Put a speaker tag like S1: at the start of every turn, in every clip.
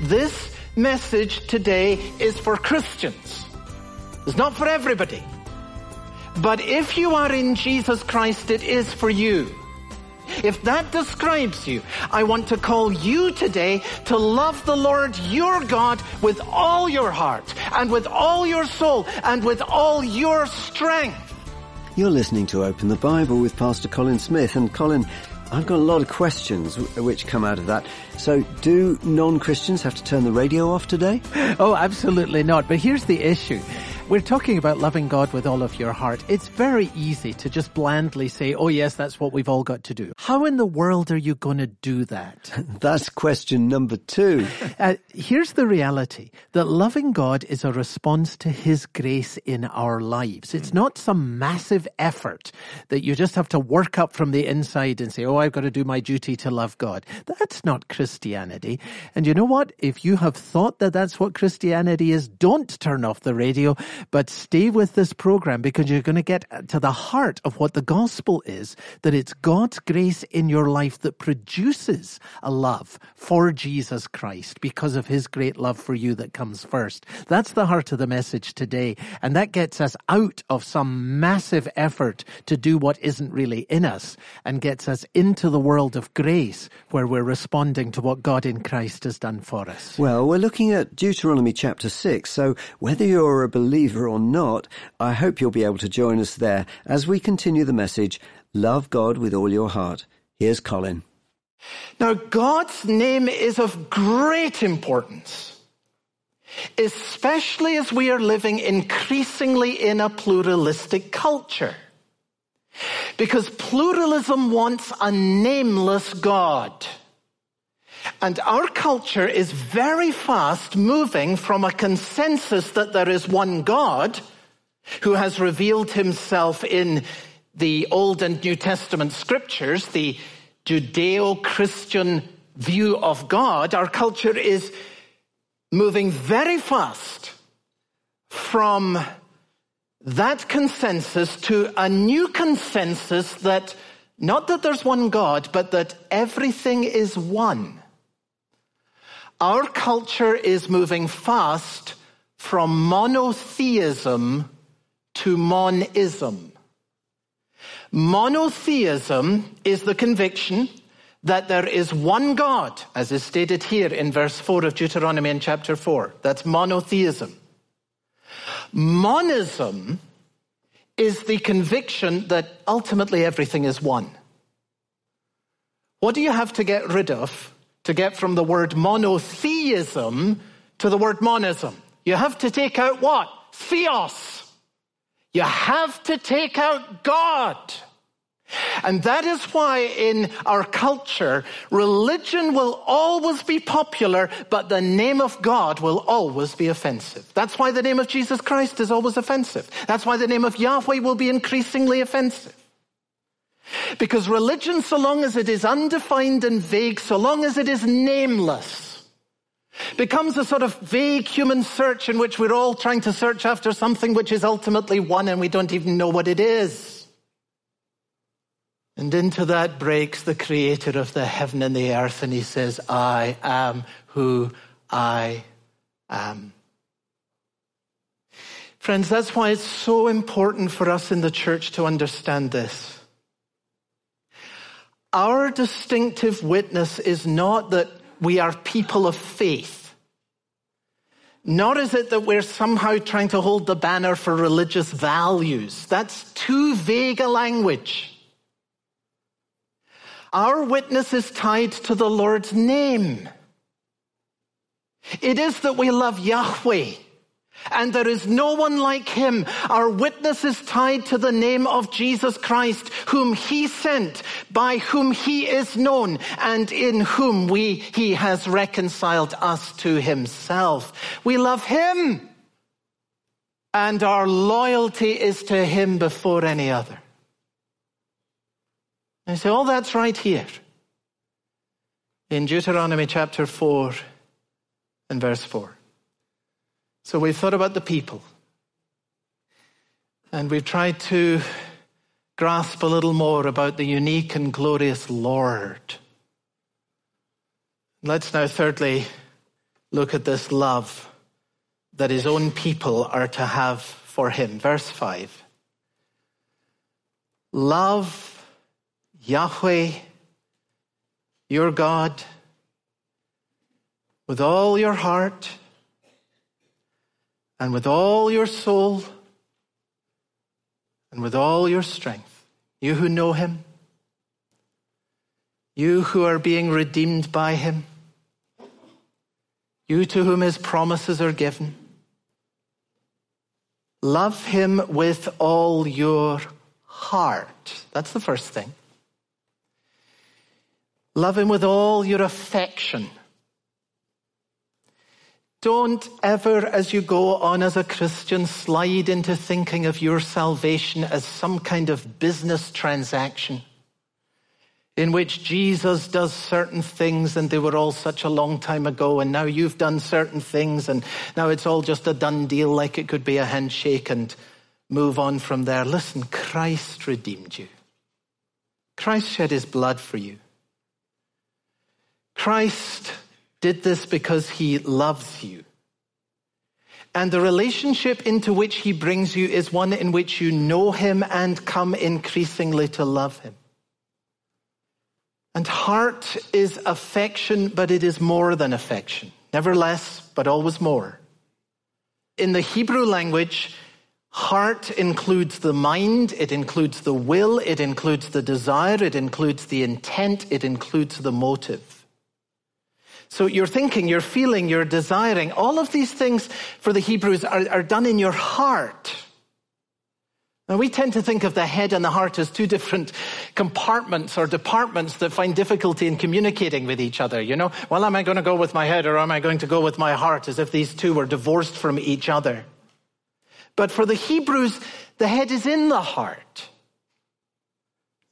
S1: This message today is for Christians. It's not for everybody. But if you are in Jesus Christ, it is for you. If that describes you, I want to call you today to love the Lord your God with all your heart and with all your soul and with all your strength.
S2: You're listening to Open the Bible with Pastor Colin Smith. And Colin, I've got a lot of questions which come out of that. So do non-Christians have to turn the radio off today?
S3: Oh, absolutely not. But here's the issue. We're talking about loving God with all of your heart. It's very easy to just blandly say, oh yes, that's what we've all got to do. How in the world are you going to do that?
S2: that's question number two.
S3: Uh, here's the reality that loving God is a response to His grace in our lives. It's not some massive effort that you just have to work up from the inside and say, oh, I've got to do my duty to love God. That's not Christianity. And you know what? If you have thought that that's what Christianity is, don't turn off the radio but stay with this program because you're going to get to the heart of what the gospel is, that it's God's grace in your life that produces a love for Jesus Christ because of his great love for you that comes first. That's the heart of the message today. And that gets us out of some massive effort to do what isn't really in us and gets us into the world of grace where we're responding to what God in Christ has done for us.
S2: Well, we're looking at Deuteronomy chapter 6. So whether you're a believer believer or not, I hope you'll be able to join us there as we continue the message, Love God with all your heart. Here's Colin.
S1: Now, God's name is of great importance, especially as we are living increasingly in a pluralistic culture. Because pluralism wants a nameless God. And our culture is very fast moving from a consensus that there is one God who has revealed himself in the Old and New Testament scriptures, the Judeo-Christian view of God. Our culture is moving very fast from that consensus to a new consensus that not that there's one God, but that everything is one. Our culture is moving fast from monotheism to monism. Monotheism is the conviction that there is one God, as is stated here in verse 4 of Deuteronomy in chapter 4. That's monotheism. Monism is the conviction that ultimately everything is one. What do you have to get rid of to get from the word monotheism to the word monism. You have to take out what? Theos. You have to take out God. And that is why in our culture, religion will always be popular, but the name of God will always be offensive. That's why the name of Jesus Christ is always offensive. That's why the name of Yahweh will be increasingly offensive. Because religion, so long as it is undefined and vague, so long as it is nameless, becomes a sort of vague human search in which we're all trying to search after something which is ultimately one and we don't even know what it is. And into that breaks the creator of the heaven and the earth and he says, I am who I am. Friends, that's why it's so important for us in the church to understand this. Our distinctive witness is not that we are people of faith. Nor is it that we're somehow trying to hold the banner for religious values. That's too vague a language. Our witness is tied to the Lord's name. It is that we love Yahweh and there is no one like him. Our witness is tied to the name of Jesus Christ, whom he sent, by whom he is known, and in whom we, he has reconciled us to himself. We love him. And our loyalty is to him before any other. You say, oh, that's right here. In Deuteronomy chapter 4 and verse 4. So we've thought about the people. And we've tried to grasp a little more about the unique and glorious Lord. Let's now, thirdly, look at this love that his own people are to have for him. Verse 5. Love Yahweh, your God, with all your heart and with all your soul and with all your strength. You who know him, you who are being redeemed by him, you to whom his promises are given. Love him with all your heart. That's the first thing. Love him with all your affection. Don't ever, as you go on as a Christian, slide into thinking of your salvation as some kind of business transaction in which Jesus does certain things and they were all such a long time ago and now you've done certain things and now it's all just a done deal like it could be a handshake and move on from there. Listen, Christ redeemed you. Christ shed his blood for you. Christ did this because he loves you. And the relationship into which he brings you is one in which you know him and come increasingly to love him. And heart is affection, but it is more than affection. Never less, but always more. In the Hebrew language, heart includes the mind, it includes the will, it includes the desire, it includes the intent, it includes the motive. So you're thinking, you're feeling, you're desiring. All of these things for the Hebrews are, are done in your heart. Now, we tend to think of the head and the heart as two different compartments or departments that find difficulty in communicating with each other. You know, well, am I going to go with my head or am I going to go with my heart as if these two were divorced from each other? But for the Hebrews, the head is in the heart.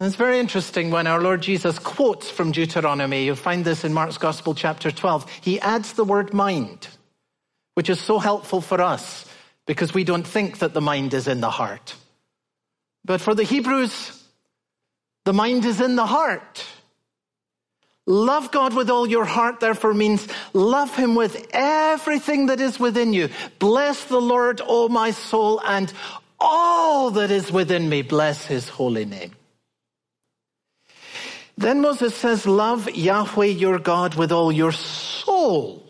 S1: It's very interesting when our Lord Jesus quotes from Deuteronomy. You'll find this in Mark's Gospel, chapter 12. He adds the word mind, which is so helpful for us because we don't think that the mind is in the heart. But for the Hebrews, the mind is in the heart. Love God with all your heart, therefore, means love Him with everything that is within you. Bless the Lord, O my soul, and all that is within me. Bless His holy name. Then Moses says, Love Yahweh your God with all your soul.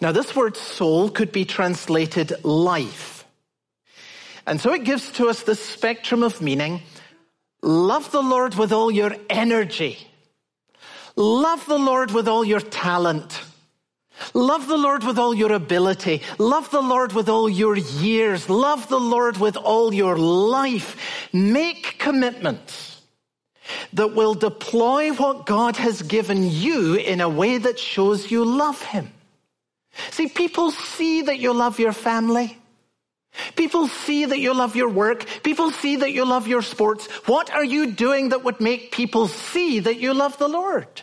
S1: Now, this word soul could be translated life. And so it gives to us the spectrum of meaning. Love the Lord with all your energy. Love the Lord with all your talent. Love the Lord with all your ability. Love the Lord with all your years. Love the Lord with all your life. Make commitments that will deploy what God has given you in a way that shows you love Him. See, people see that you love your family. People see that you love your work. People see that you love your sports. What are you doing that would make people see that you love the Lord?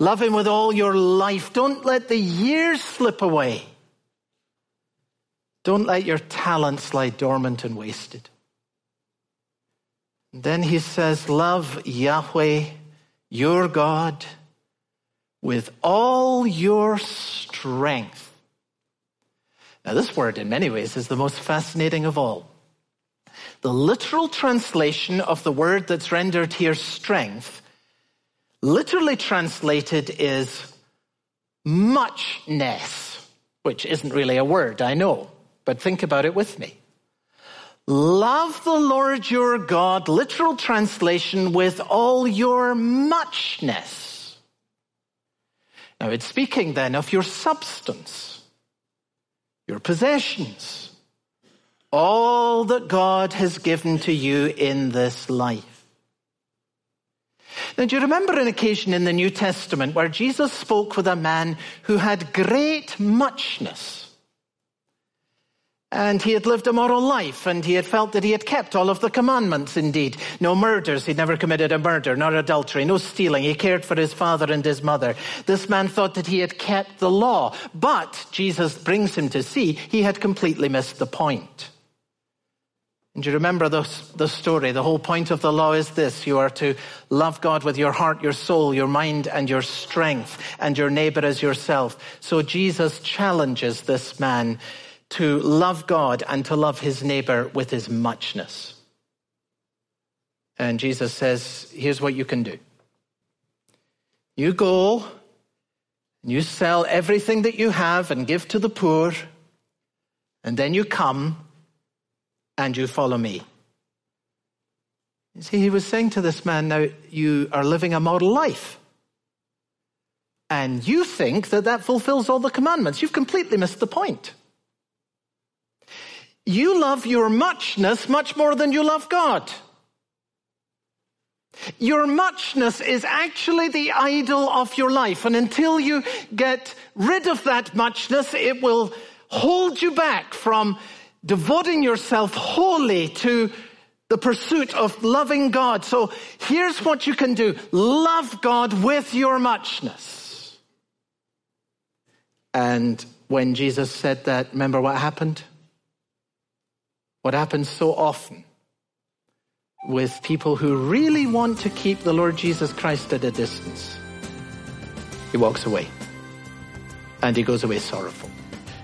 S1: Love Him with all your life. Don't let the years slip away. Don't let your talents lie dormant and wasted. Then he says, Love Yahweh, your God, with all your strength. Now, this word, in many ways, is the most fascinating of all. The literal translation of the word that's rendered here strength, literally translated is muchness, which isn't really a word, I know, but think about it with me. Love the Lord your God, literal translation, with all your muchness. Now it's speaking then of your substance your possessions, all that God has given to you in this life. Now, do you remember an occasion in the New Testament where Jesus spoke with a man who had great muchness? And he had lived a moral life and he had felt that he had kept all of the commandments indeed. No murders. He'd never committed a murder, nor adultery, no stealing. He cared for his father and his mother. This man thought that he had kept the law. But Jesus brings him to see he had completely missed the point. And you remember the, the story. The whole point of the law is this. You are to love God with your heart, your soul, your mind, and your strength, and your neighbor as yourself. So Jesus challenges this man to love God and to love his neighbor with his muchness. And Jesus says, here's what you can do. You go and you sell everything that you have and give to the poor, and then you come and you follow me. You see, he was saying to this man, now you are living a model life. And you think that that fulfills all the commandments. You've completely missed the point. You love your muchness much more than you love God. Your muchness is actually the idol of your life. And until you get rid of that muchness, it will hold you back from devoting yourself wholly to the pursuit of loving God. So here's what you can do. Love God with your muchness. And when Jesus said that, remember what happened? What happens so often with people who really want to keep the Lord Jesus Christ at a distance. He walks away. And he goes away sorrowful.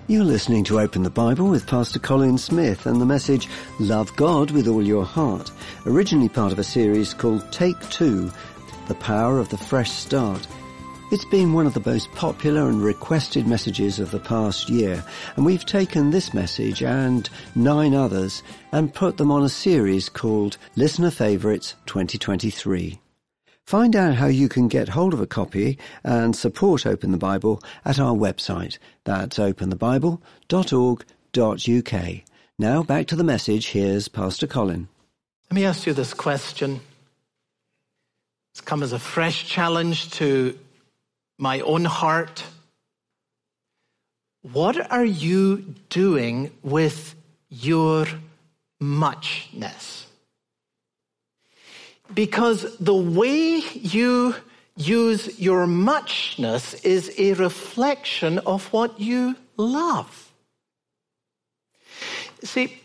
S2: You're listening to Open the Bible with Pastor Colin Smith and the message Love God with All Your Heart, originally part of a series called Take Two, The Power of the Fresh Start. It's been one of the most popular and requested messages of the past year, and we've taken this message and nine others and put them on a series called Listener Favorites 2023. Find out how you can get hold of a copy and support Open the Bible at our website. That's openthebible.org.uk. Now back to the message. Here's Pastor Colin.
S1: Let me ask you this question. It's come as a fresh challenge to my own heart. What are you doing with your muchness? Because the way you use your muchness is a reflection of what you love. See,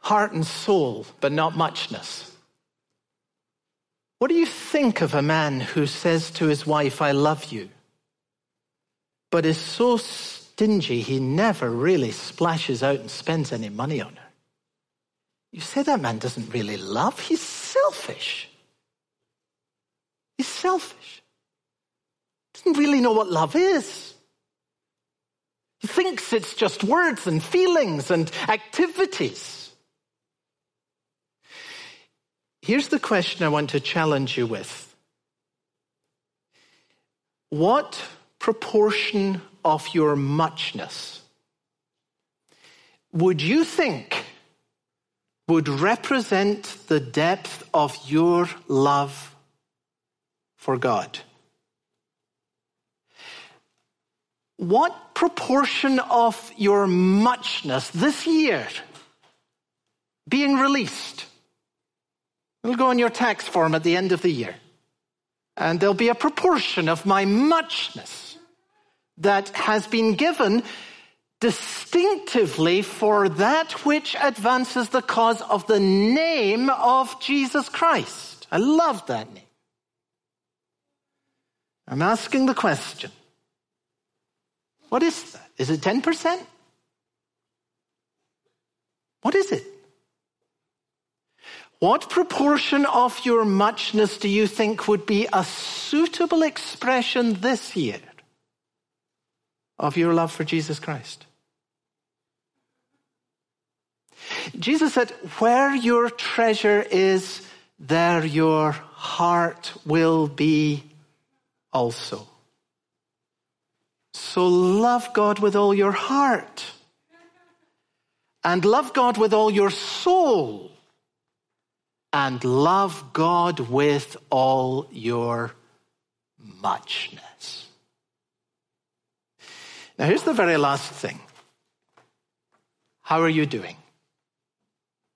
S1: heart and soul, but not muchness. What do you think of a man who says to his wife, I love you, but is so stingy he never really splashes out and spends any money on her? You say that man doesn't really love, he's selfish. He's selfish. Doesn't really know what love is. He thinks it's just words and feelings and activities. Here's the question I want to challenge you with. What proportion of your muchness would you think would represent the depth of your love for God? What proportion of your muchness this year being released? It'll go on your tax form at the end of the year. And there'll be a proportion of my muchness that has been given distinctively for that which advances the cause of the name of Jesus Christ. I love that name. I'm asking the question what is that? Is it 10%? What is it? What proportion of your muchness do you think would be a suitable expression this year of your love for Jesus Christ? Jesus said, Where your treasure is, there your heart will be also. So love God with all your heart. And love God with all your soul. And love God with all your muchness. Now, here's the very last thing. How are you doing?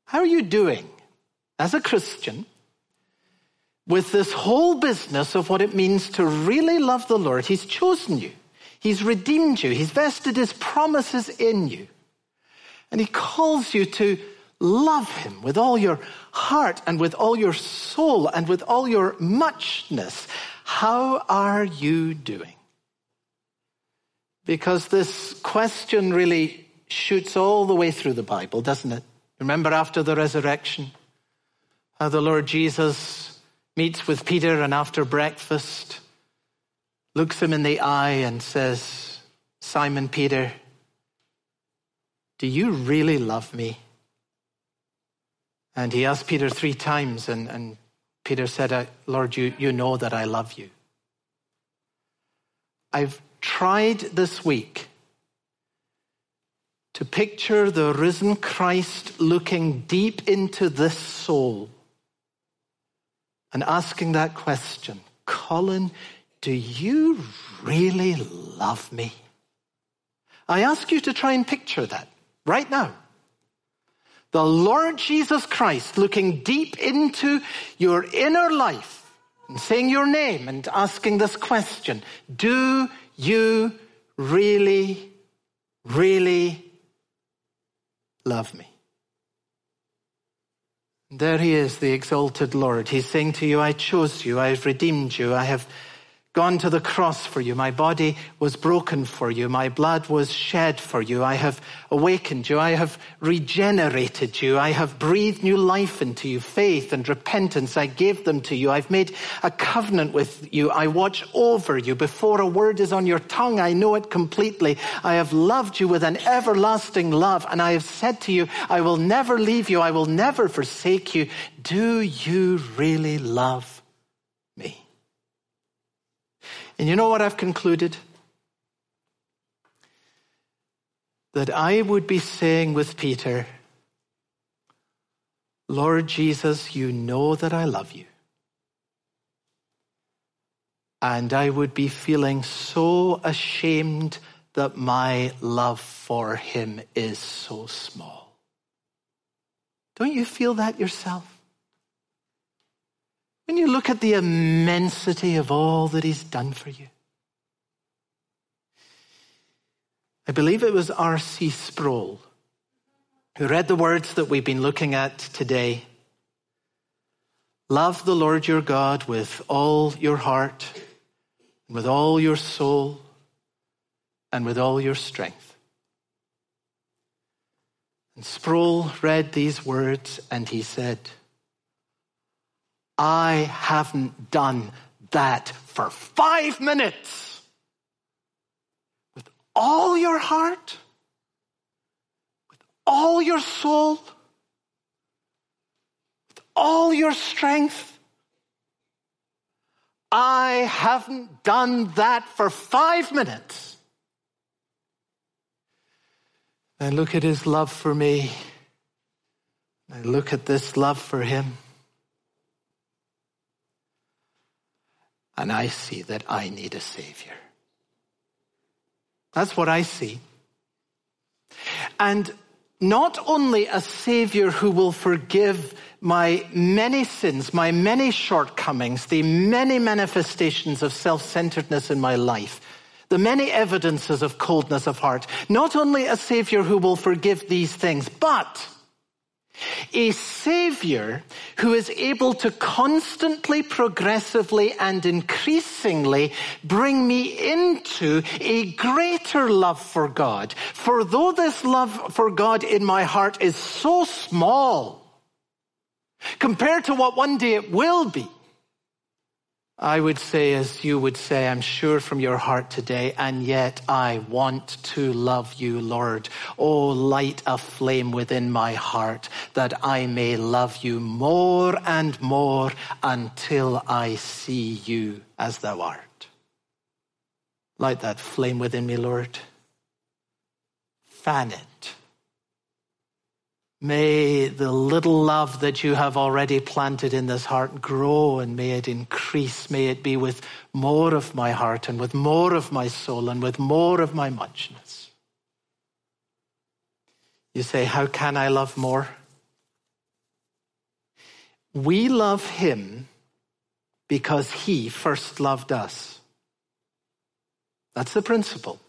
S1: How are you doing as a Christian with this whole business of what it means to really love the Lord? He's chosen you. He's redeemed you. He's vested his promises in you. And he calls you to love him with all your heart and with all your soul and with all your muchness, how are you doing? Because this question really shoots all the way through the Bible, doesn't it? Remember after the resurrection, how the Lord Jesus meets with Peter and after breakfast looks him in the eye and says, Simon Peter, do you really love me? And he asked Peter three times, and, and Peter said, uh, Lord, you, you know that I love you. I've tried this week to picture the risen Christ looking deep into this soul and asking that question Colin, do you really love me? I ask you to try and picture that right now. The Lord Jesus Christ looking deep into your inner life and saying your name and asking this question Do you really, really love me? There he is, the exalted Lord. He's saying to you, I chose you, I have redeemed you, I have gone to the cross for you. My body was broken for you. My blood was shed for you. I have awakened you. I have regenerated you. I have breathed new life into you. Faith and repentance. I gave them to you. I've made a covenant with you. I watch over you. Before a word is on your tongue, I know it completely. I have loved you with an everlasting love. And I have said to you, I will never leave you. I will never forsake you. Do you really love me? And you know what I've concluded? That I would be saying with Peter, Lord Jesus, you know that I love you. And I would be feeling so ashamed that my love for him is so small. Don't you feel that yourself? When you look at the immensity of all that he's done for you. I believe it was R.C. Sproul who read the words that we've been looking at today. Love the Lord your God with all your heart, with all your soul, and with all your strength. And Sproul read these words and he said, I haven't done that for five minutes. With all your heart, with all your soul, with all your strength. I haven't done that for five minutes. I look at his love for me. I look at this love for him. And I see that I need a Savior. That's what I see. And not only a Savior who will forgive my many sins, my many shortcomings, the many manifestations of self-centeredness in my life, the many evidences of coldness of heart. Not only a Savior who will forgive these things, but a savior who is able to constantly, progressively, and increasingly bring me into a greater love for God. For though this love for God in my heart is so small compared to what one day it will be, I would say, as you would say, I'm sure from your heart today, and yet I want to love you, Lord. Oh, light a flame within my heart that I may love you more and more until I see you as thou art. Light that flame within me, Lord. Fan it May the little love that you have already planted in this heart grow and may it increase. May it be with more of my heart and with more of my soul and with more of my muchness. You say, How can I love more? We love him because he first loved us. That's the principle.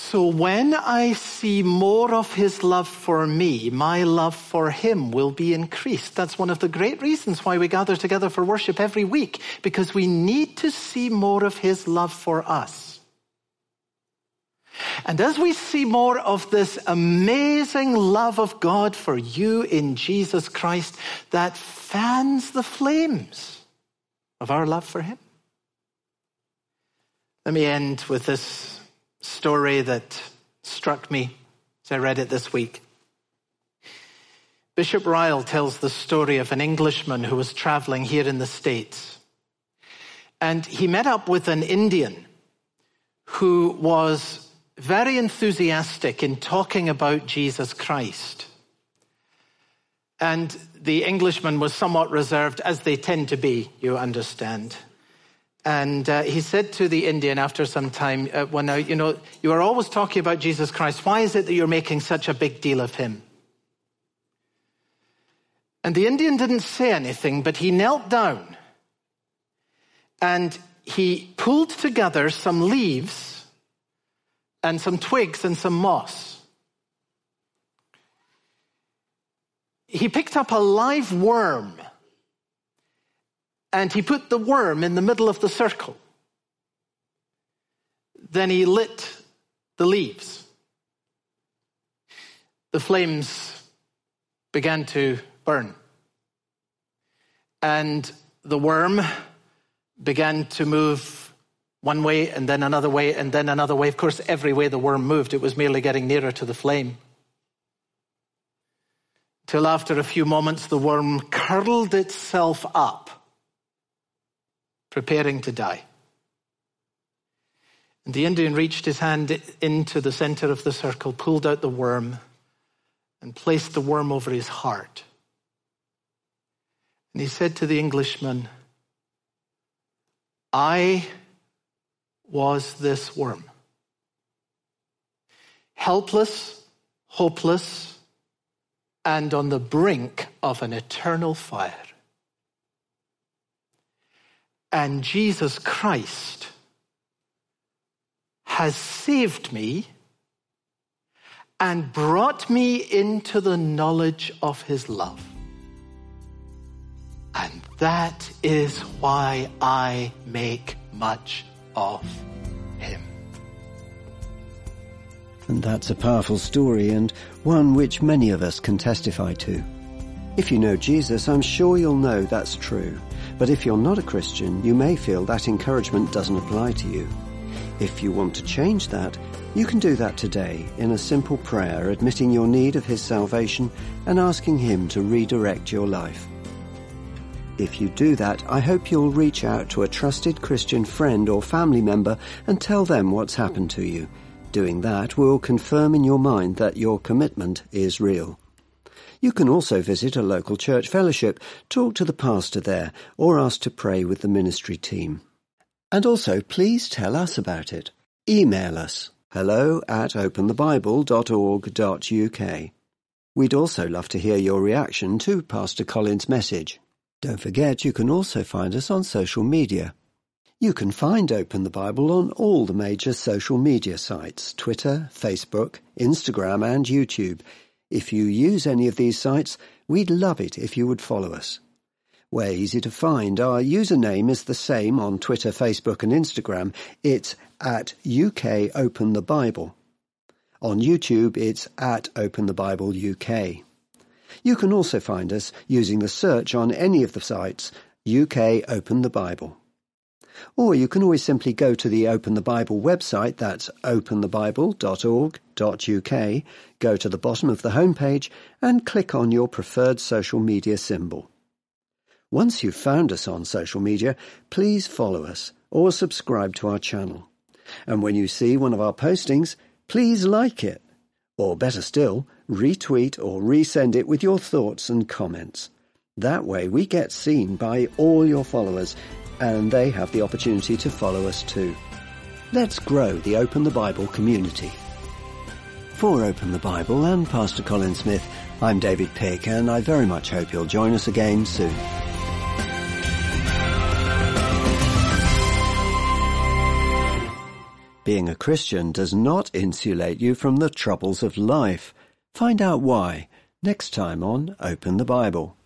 S1: So when I see more of his love for me, my love for him will be increased. That's one of the great reasons why we gather together for worship every week, because we need to see more of his love for us. And as we see more of this amazing love of God for you in Jesus Christ, that fans the flames of our love for him. Let me end with this story that struck me as I read it this week. Bishop Ryle tells the story of an Englishman who was traveling here in the States. And he met up with an Indian who was very enthusiastic in talking about Jesus Christ. And the Englishman was somewhat reserved, as they tend to be, you understand. And uh, he said to the Indian after some time, uh, well, now, you know, you are always talking about Jesus Christ. Why is it that you're making such a big deal of him? And the Indian didn't say anything, but he knelt down and he pulled together some leaves and some twigs and some moss. He picked up a live worm and he put the worm in the middle of the circle. Then he lit the leaves. The flames began to burn. And the worm began to move one way and then another way and then another way. Of course, every way the worm moved, it was merely getting nearer to the flame. Till after a few moments, the worm curled itself up preparing to die. And the Indian reached his hand into the center of the circle, pulled out the worm, and placed the worm over his heart. And he said to the Englishman, I was this worm. Helpless, hopeless, and on the brink of an eternal fire. And Jesus Christ has saved me and brought me into the knowledge of his love. And that is why I make much of him.
S2: And that's a powerful story and one which many of us can testify to. If you know Jesus, I'm sure you'll know that's true. But if you're not a Christian, you may feel that encouragement doesn't apply to you. If you want to change that, you can do that today in a simple prayer admitting your need of His salvation and asking Him to redirect your life. If you do that, I hope you'll reach out to a trusted Christian friend or family member and tell them what's happened to you. Doing that will confirm in your mind that your commitment is real. You can also visit a local church fellowship, talk to the pastor there, or ask to pray with the ministry team. And also, please tell us about it. Email us hello at openthebible.org.uk. We'd also love to hear your reaction to Pastor Colin's message. Don't forget you can also find us on social media. You can find Open the Bible on all the major social media sites Twitter, Facebook, Instagram, and YouTube. If you use any of these sites, we'd love it if you would follow us. We're easy to find. Our username is the same on Twitter, Facebook and Instagram. It's at UK Open the Bible. On YouTube, it's at Open the Bible UK. You can also find us using the search on any of the sites UK Open the Bible. Or you can always simply go to the Open the Bible website, that's openthebible.org.uk, go to the bottom of the homepage and click on your preferred social media symbol. Once you've found us on social media, please follow us or subscribe to our channel. And when you see one of our postings, please like it. Or better still, retweet or resend it with your thoughts and comments. That way we get seen by all your followers and they have the opportunity to follow us too. Let's grow the Open the Bible community. For Open the Bible and Pastor Colin Smith, I'm David Pick, and I very much hope you'll join us again soon. Being a Christian does not insulate you from the troubles of life. Find out why next time on Open the Bible.